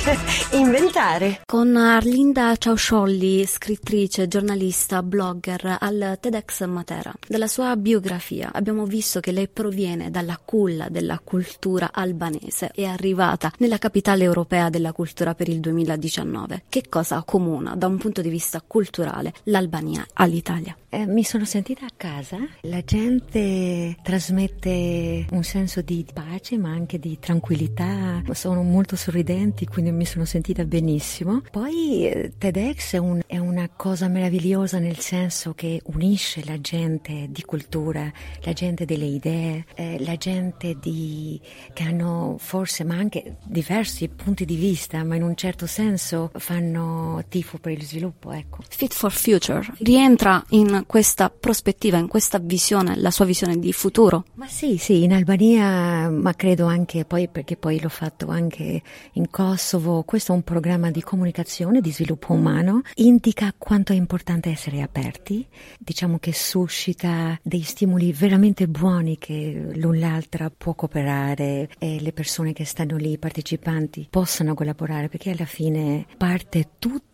inventare. Con Arlinda Ciausciolli, scrittrice, giornalista, blogger al TEDx Matera. Dalla sua biografia abbiamo visto che lei proviene dalla culla della cultura albanese e è arrivata nella capitale europea della cultura per il 2019. Che cosa accomuna da un punto di vista culturale l'Albania all'Italia? Eh, mi sono sentita a casa, la gente trasmette un senso di pace ma anche di tranquillità, sono molto sorridenti quindi mi sono sentita benissimo. Poi eh, TEDx è, un, è una cosa meravigliosa nel senso che unisce la gente di cultura, la gente delle idee, eh, la gente di, che hanno forse ma anche diversi punti di vista ma in un certo senso fanno tifo per il sviluppo. Ecco. Fit for Future rientra in questa prospettiva, in questa visione, la sua visione di futuro? Ma sì, sì, in Albania, ma credo anche poi, perché poi l'ho fatto anche in Kosovo, questo è un programma di comunicazione, di sviluppo umano, indica quanto è importante essere aperti, diciamo che suscita dei stimoli veramente buoni che l'un l'altra può cooperare e le persone che stanno lì, i partecipanti, possano collaborare, perché alla fine parte tutto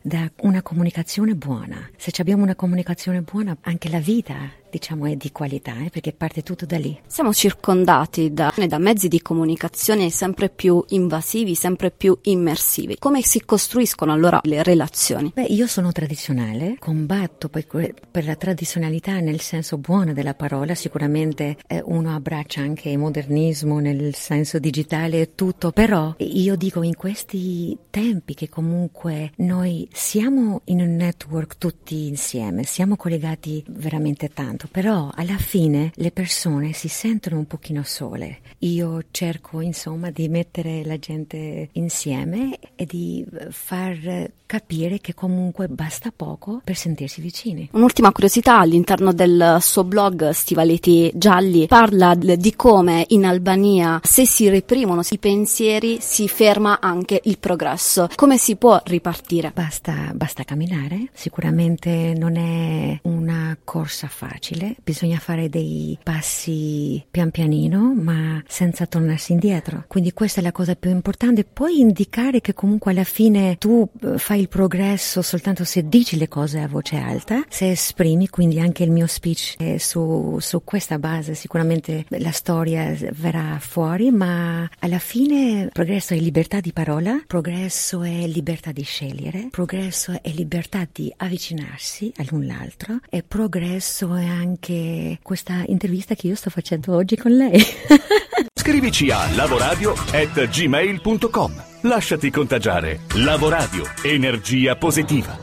da una comunicazione buona. Se abbiamo una comunicazione buona, anche la vita diciamo è di qualità eh, perché parte tutto da lì. Siamo circondati da, da, mezzi di comunicazione sempre più invasivi, sempre più immersivi. Come si costruiscono allora le relazioni? Beh, io sono tradizionale, combatto per la tradizionalità nel senso buono della parola, sicuramente eh, uno abbraccia anche il modernismo nel senso digitale e tutto, però io dico in questi tempi che comunque noi siamo in un network tutti insieme, siamo collegati veramente tanto però alla fine le persone si sentono un pochino sole. Io cerco insomma di mettere la gente insieme e di far capire che comunque basta poco per sentirsi vicini. Un'ultima curiosità all'interno del suo blog Stivaletti Gialli parla di come in Albania se si reprimono i pensieri si ferma anche il progresso. Come si può ripartire? Basta, basta camminare, sicuramente non è una corsa facile. Bisogna fare dei passi pian pianino ma senza tornarsi indietro. Quindi questa è la cosa più importante. Poi indicare che comunque alla fine tu eh, fai il progresso soltanto se dici le cose a voce alta, se esprimi, quindi anche il mio speech è su, su questa base. Sicuramente la storia verrà fuori, ma alla fine progresso è libertà di parola, progresso è libertà di scegliere, progresso è libertà di avvicinarsi all'un l'altro e progresso è anche questa intervista che io sto facendo oggi con lei. Scrivici a lavoradio.gmail.com Lasciati contagiare. Lavoradio. Energia positiva.